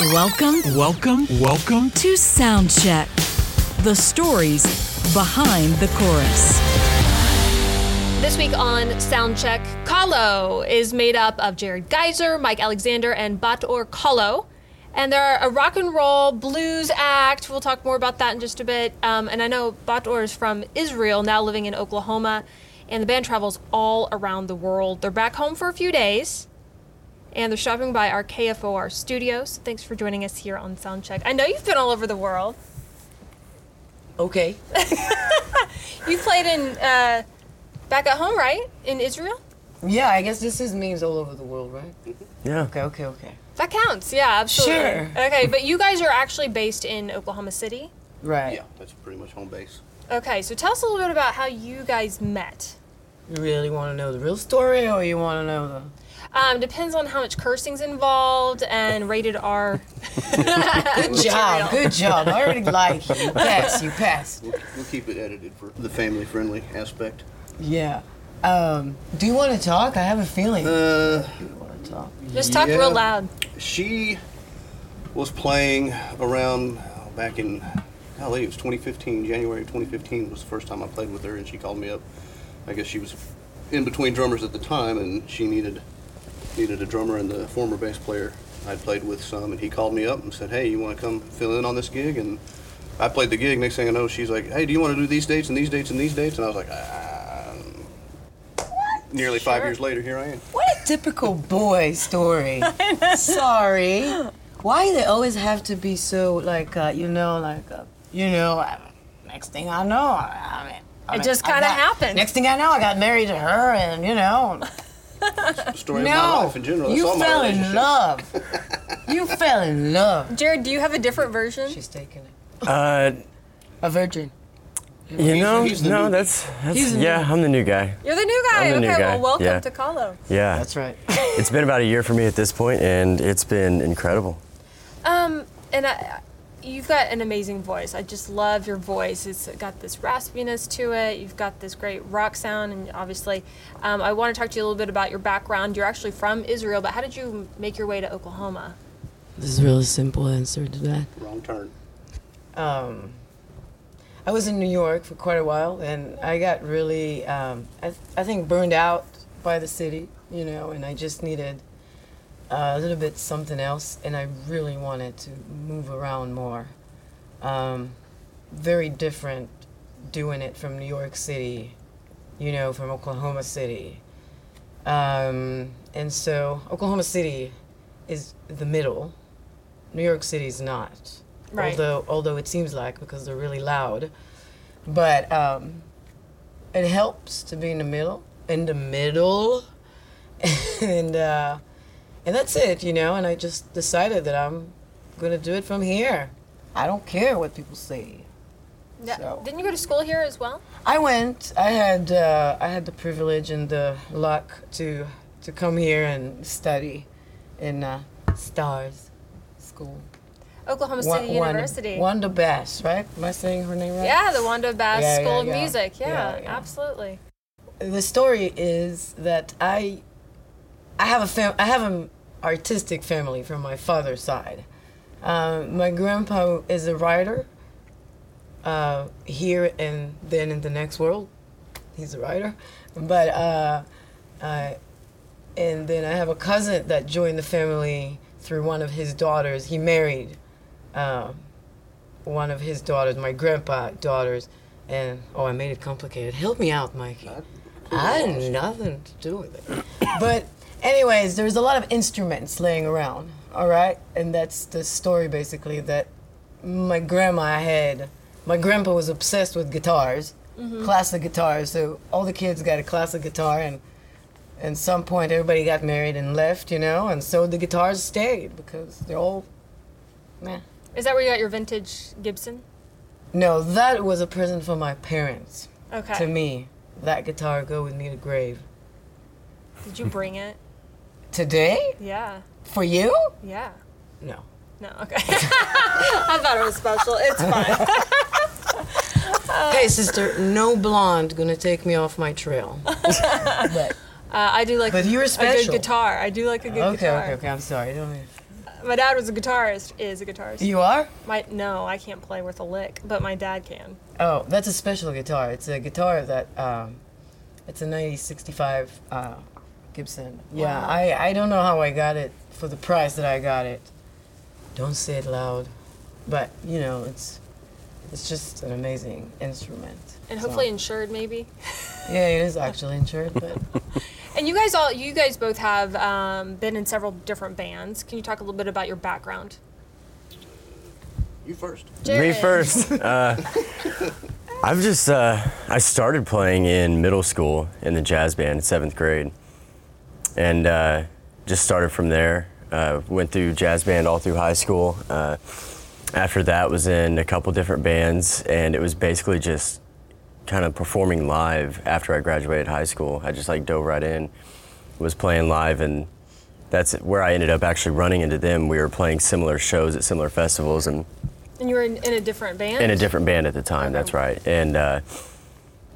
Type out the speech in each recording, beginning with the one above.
Welcome Welcome, welcome. to Soundcheck, the stories behind the chorus. This week on Soundcheck, Kalo is made up of Jared Geyser, Mike Alexander, and Bat-Or Kalo. And they're a rock and roll blues act. We'll talk more about that in just a bit. Um, and I know Bat-Or is from Israel, now living in Oklahoma. And the band travels all around the world. They're back home for a few days. And they're stopping by our KFOR studios. Thanks for joining us here on Soundcheck. I know you've been all over the world. Okay. You played in uh, back at home, right? In Israel? Yeah, I guess this is means all over the world, right? Yeah. Okay, okay, okay. That counts, yeah, absolutely. Sure. Okay, but you guys are actually based in Oklahoma City. Right. Yeah, that's pretty much home base. Okay, so tell us a little bit about how you guys met. You really want to know the real story, or you want to know the? Um, depends on how much cursing's involved and rated R. Good job, good job. I already like you. You pass, you pass. We'll, we'll keep it edited for the family-friendly aspect. Yeah. Um, do you want to talk? I have a feeling. Uh, you want to talk? Just talk Yeah. real loud. she was playing around back in, golly, it was 2015. January 2015 was the first time I played with her, and she called me up. I guess she was in between drummers at the time, and she needed needed a drummer, and the former bass player I'd played with some, and he called me up and said, "Hey, you want to come fill in on this gig?" And I played the gig. Next thing I know, she's like, "Hey, do you want to do these dates and these dates and these dates?" And I was like, ah. Nearly five years later, here I am. What a typical boy story. Sorry. Why do they always have to be so like uh, you know like uh, you know? uh, Next thing I know, I mean. I It mean, just kinda got- happened. Next thing I know, I got married to her, and you know, The story of my life in general. That's you all my fell in love. you fell in love. Jared, do you have a different version? She's taking it. Uh, A virgin. you He's- know, he's the no, new- that's, that's He's the yeah, I'm the new guy. You're the new guy. I'm the new okay, guy, well, welcome yeah. to Kalo. Yeah. That's right. It's been about a year for me at this point, and it's been incredible. Um, and I, you've got an amazing voice. I just love your voice. It's got this raspiness to it. You've got this great rock sound, and obviously, um, I want to talk to you a little bit about your background. You're actually from Israel, but how did you make your way to Oklahoma? This is a really simple answer to that. Wrong turn. Um, I was in New York for quite a while, and I got really, um, I, I think, burned out by the city, you know, and I just needed uh, a little bit something else, and I really wanted to move around more. Um, very different doing it from New York City, you know, from Oklahoma City. Um, and so Oklahoma City is the middle. New York City is not. Right. Although although it seems like because they're really loud. But um, it helps to be in the middle. In the middle. and uh, and that's it, you know, and I just decided that I'm gonna do it from here. I don't care what people say. Yeah. So- Didn't you go to school here as well? I went. I had uh, I had the privilege and the luck to to come here and study in uh, Stars School. Oklahoma City Wanda- University. Wanda Bass, right? Am I saying her name right? yeah, the Wanda Bass Yeah, School yeah, of. Music. Yeah, absolutely. The story is that I I have a fam- I have an artistic family from my father's side. Um, my grandpa is a writer. Uh, here and then in the next world, he's a writer. But uh, uh, and then I have a cousin that joined the family through one of his daughters. He married um, one of his daughters, my grandpa daughters, and oh, I made it complicated. Help me out, Mikey. I had nothing to do with it. But anyways, there's a lot of instruments laying around. All right, and that's the story basically that my grandma had. My grandpa was obsessed with guitars, mm-hmm. classic guitars. So all the kids got a classic guitar, and at some point everybody got married and left, you know, and so the guitars stayed because they're all, meh. Is that where you got your vintage Gibson? No, that was a present from my parents Okay. to me. That guitar go with me to grave. Did you bring it? Today? Yeah. For you? Yeah. No. No. Okay. I thought it was special. It's fine. hey, sister, no blonde gonna take me off my trail. but, Uh, I do like But you were a good guitar. I do like a good okay, guitar. okay, okay. I'm sorry. Don't mean- My dad was a guitarist. Is a guitarist. You are? My no, I can't play worth a lick, but my dad can. Oh, that's a special guitar. It's a guitar that um, it's a 1965 uh, Gibson. Yeah, Wow. I I don't know how I got it for the price that I got it. Don't say it loud, but you know it's it's just an amazing instrument. And So- hopefully insured, maybe. yeah, it is actually insured, but And you guys all, you guys both have um, been in several different bands. Can you talk a little bit about your background? You first. Me first. Uh, I've just uh, I started playing in middle school in the jazz band in seventh grade, and uh, just started from there. Uh, went through jazz band all through high school. Uh, after that, was in a couple different bands, and it was basically just kind of performing live after I graduated high school. I just like dove right in, was playing live, and that's where I ended up actually running into them. We were playing similar shows at similar festivals, and And you were in, in a different band. in a different band at the time. That's right. And uh,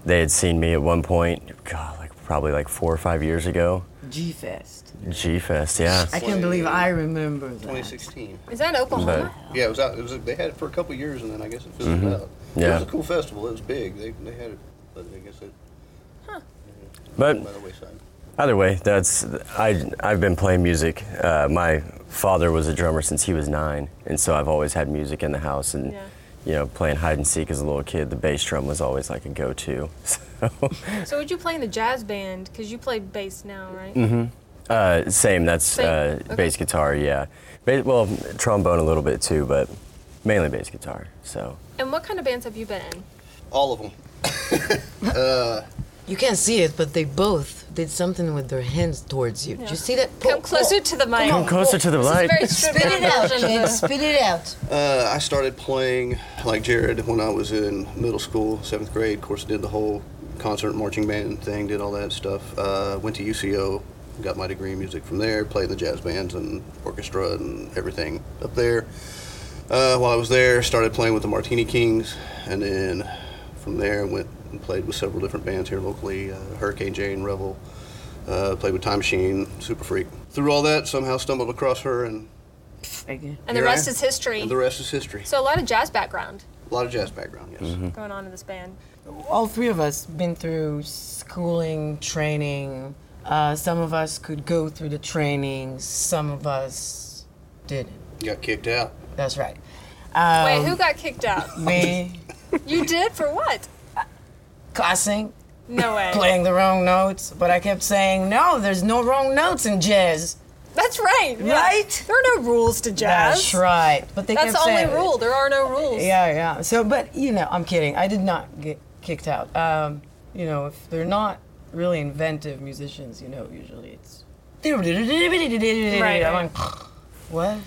they had seen me at one point. God, probably like four or five years ago. G Fest. G Fest, yeah. I can't believe I remember that. 2016. Is that in Oklahoma? Yeah, it was out. It was. They had it for a couple years, and then I guess it fizzled out. It Mm-hmm. Yeah. was a cool festival. It was big. They, they had it, but I guess it Huh. But by the wayside. either way, that's I. I've been playing music. Uh, my father was a drummer since he was nine, and so I've always had music in the house. And Yeah. You know, playing hide and seek as a little kid, the bass drum was always like a go-to. So So would you play in the jazz band? Because you play bass now, right? Mm-hmm. uh, same. That's Same, uh, okay. bass guitar. Yeah. Ba- well, trombone a little bit too, but mainly bass guitar. So. And what kind of bands have you been in? All of them. You can't see it, but they both did something with their hands towards you. Did you see that? Come closer to the mic. Come closer to the This light. very Spit it out, version kid. Spit it out. Uh, I started playing like Jared when I was in middle school, seventh grade. Of course, did the whole concert marching band thing, did all that stuff. Uh, went to UCO, got my degree in music from there. Played in the jazz bands and orchestra and everything up there. Uh, while I was there, started playing with the Martini Kings, and then from there went and played with several different bands here locally. Uh, Hurricane Jane, Revel. Uh, played with Time Machine, Super Freak. Through all that, somehow stumbled across her, and, And the rest is history. and the rest is history. So a lot of jazz background A lot of jazz background, yes. going on in this band. all three of us been through schooling, training. Uh, some of us could go through the training. Some of us didn't. Got kicked out. That's right. Um, Wait, who got kicked out? Me, You did for what? Classing, No way. playing the wrong notes, but I kept saying, no, there's no wrong notes in jazz. That's right. yeah. Right? There are no rules to jazz. That's right. But they That's the only saying, rule. There are no rules. Yeah, yeah. So, but you know, I'm kidding. I did not get kicked out. Um, you know, if they're not really inventive musicians, you know, usually it's. Right, I'm like, what?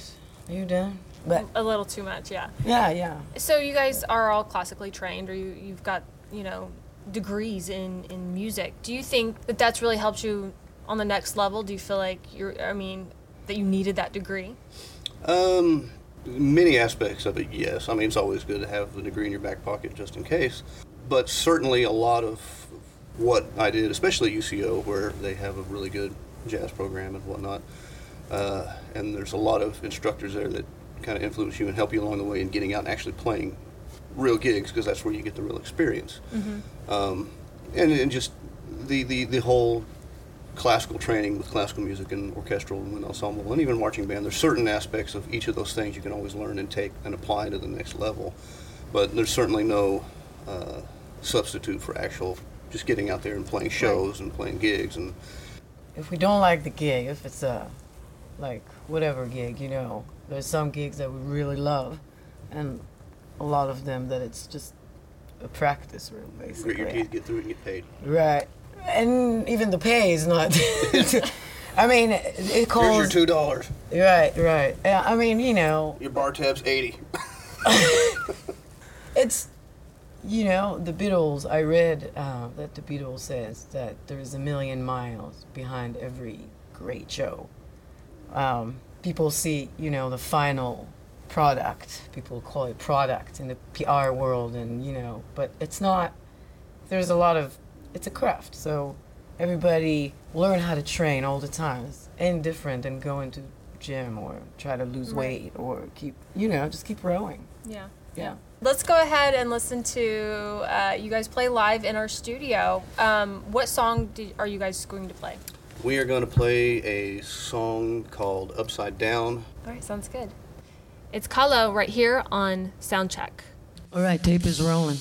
Are you done? But A little too much, yeah. yeah, yeah. So you guys are all classically trained, or you, you've got you know degrees in in music. Do you think that that's really helped you on the next level? Do you feel like you're? I mean, that you needed that degree? Um, many aspects of it, yes. I mean, it's always good to have the degree in your back pocket just in case. But certainly a lot of what I did, especially UCO, where they have a really good jazz program and whatnot, uh, and there's a lot of instructors there that kind of influence you and help you along the way in getting out and actually playing real gigs because that's where you get the real experience. Um, and, and just the, the, the whole classical training with classical music and orchestral and wind ensemble and even marching band. There's certain aspects of each of those things you can always learn and take and apply to the next level. But there's certainly no uh, substitute for actual just getting out there and playing shows and playing gigs and If we don't like the gig, if it's a, like, whatever gig, you know, there's some gigs that we really love, and a lot of them that it's just a practice room, grit basically. your teeth, get through it, and get paid. Right. and even the pay is not. I mean, it calls. Here's your two dollars. Right, right. Yeah, I mean, you know, Your bar tab's eighty. it's you know the Beatles. I read uh, that the Beatles says that there's a million miles behind every great show. Um, people see you know the final product. People call it product in the PR world, and you know, but it's not. There's a lot of. It's a craft, so everybody learn how to train all the time. It's indifferent than going to gym or try to lose Right. weight or keep you know just keep rowing. Yeah. Yeah. Let's go ahead and listen to uh, you guys play live in our studio. Um, what song do, are you guys going to play? We are going to play a song called Upside Down. All right, sounds good. It's Kalo right here on Soundcheck. All right, tape is rolling.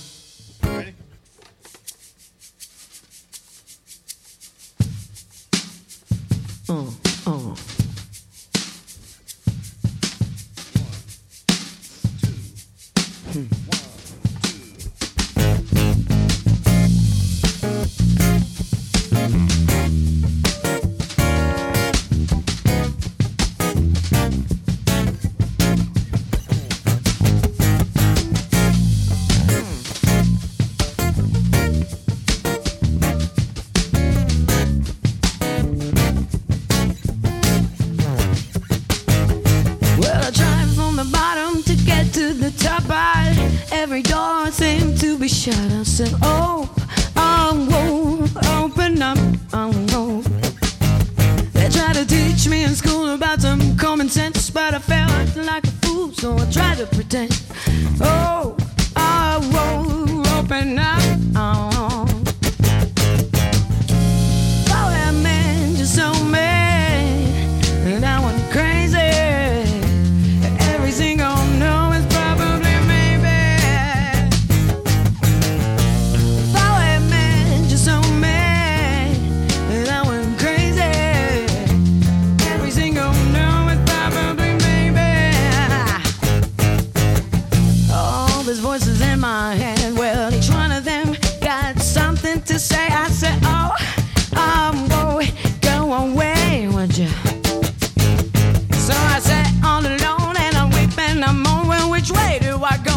I'm on, well, which way do I go?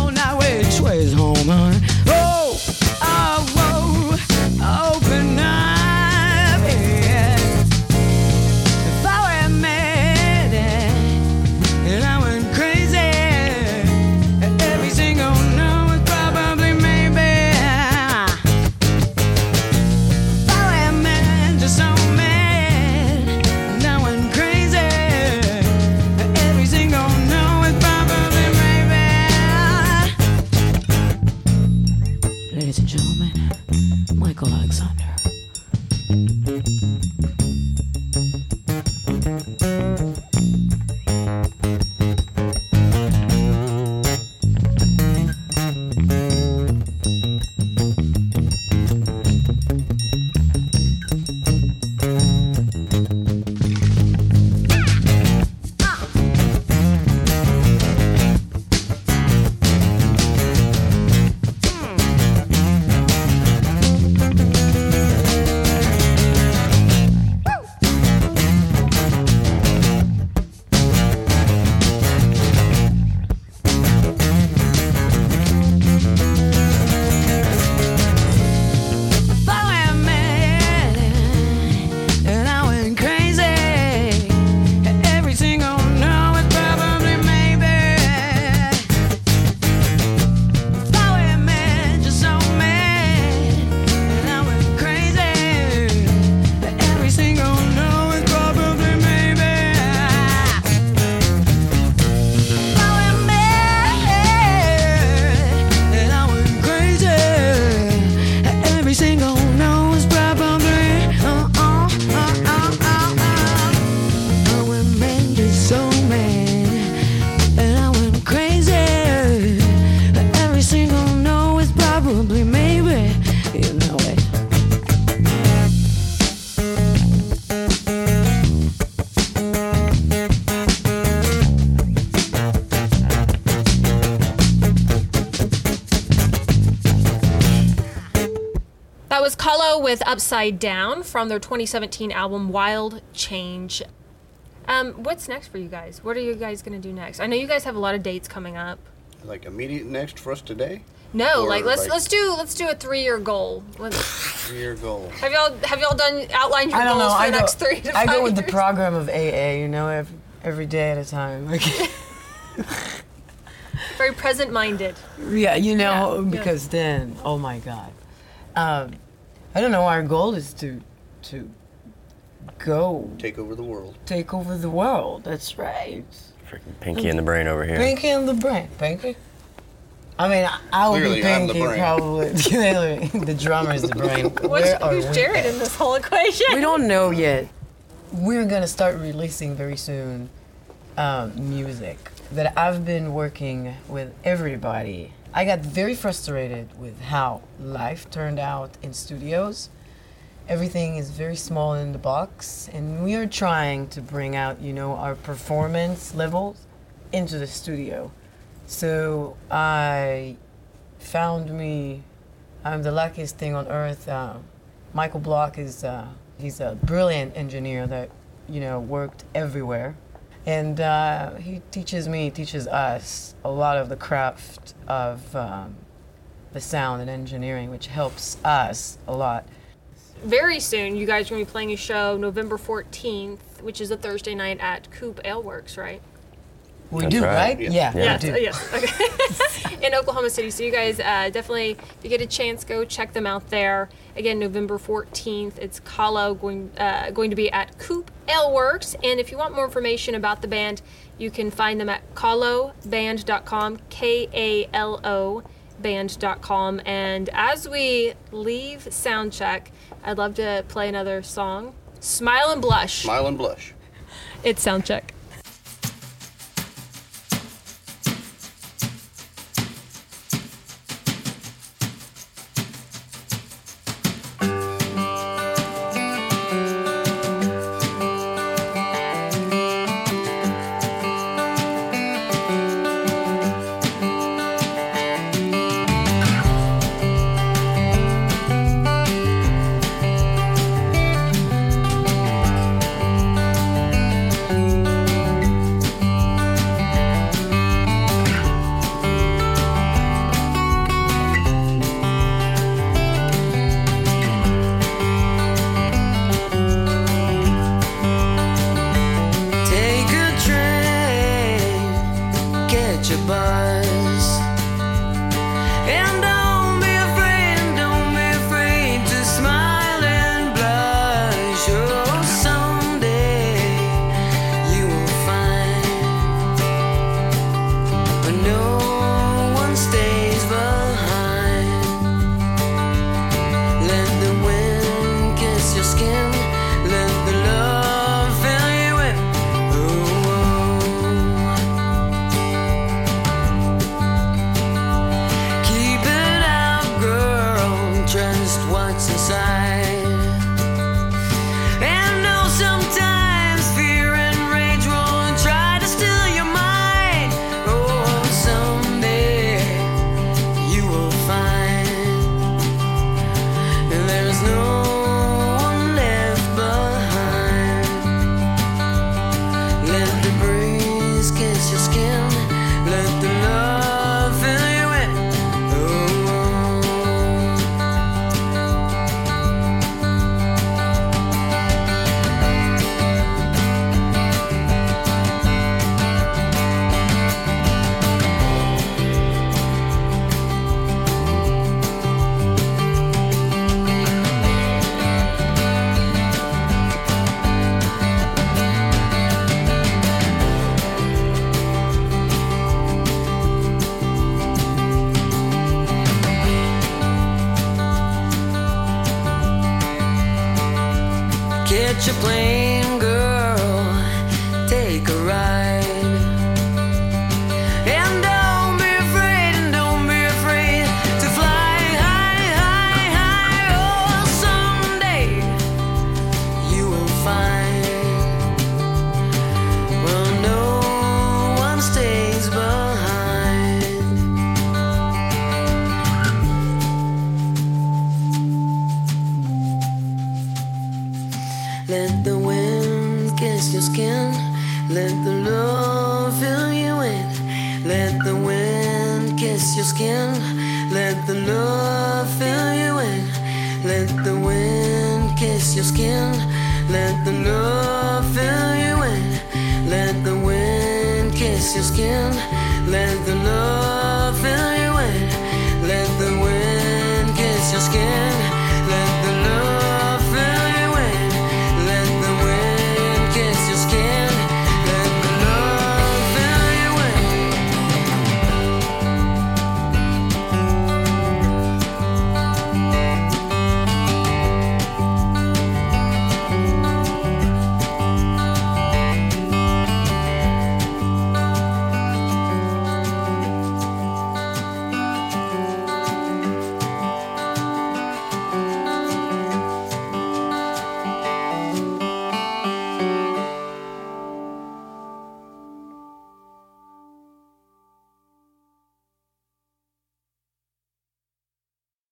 Upside Down from their 2017 album Wild Change. Um, what's next for you guys? What are you guys going to do next? I know you guys have a lot of dates coming up. Like immediate next for us today? No, Or like let's like- let's do let's do a three year goal. Three year goal. have y'all have y'all done outlined your I don't goals know. for I the go, next three to I go with the program of AA, you know, every, every day at a time. Like, Very present minded. yeah, you know, Yeah, yeah. because then, oh my God. Um, I don't know. Our goal is to to go Take over the world. take over the world. That's right. Freaking Pinky in the brain over here. Pinky and the brain. Pinky. I mean, I, I would be Clearly, I'm the Pinky brain. probably. Clearly, the drummer's the brain. What's, Where are who's we? Jared in this whole equation? We don't know yet. We're gonna start releasing very soon um, music that I've been working with everybody. I got very frustrated with how life turned out in studios. Everything is very small in the box, and we are trying to bring out, you know, our performance levels into the studio. So I found me. I'm the luckiest thing on earth. Uh, Michael Block is uh, he's a brilliant engineer that you know worked everywhere, and uh, he teaches me, teaches us a lot of the craft of um, the sound and engineering, which helps us a lot. Very soon, you guys are going to be playing a show November 14th, which is a Thursday night at Coop Ale Works, right? We That's do, right. right? Yes. Yeah, Yeah. Yes, we uh, do. yes. Okay. in Oklahoma City. So you guys uh, definitely, if you get a chance, go check them out there. Again, November 14th. It's Kalo going uh, going to be at Coop Ale Works. And if you want more information about the band, you can find them at kaloband.com, K A L O band.com. And as we leave Soundcheck, I'd love to play another song. Smile and Blush. Smile and blush. It's Soundcheck.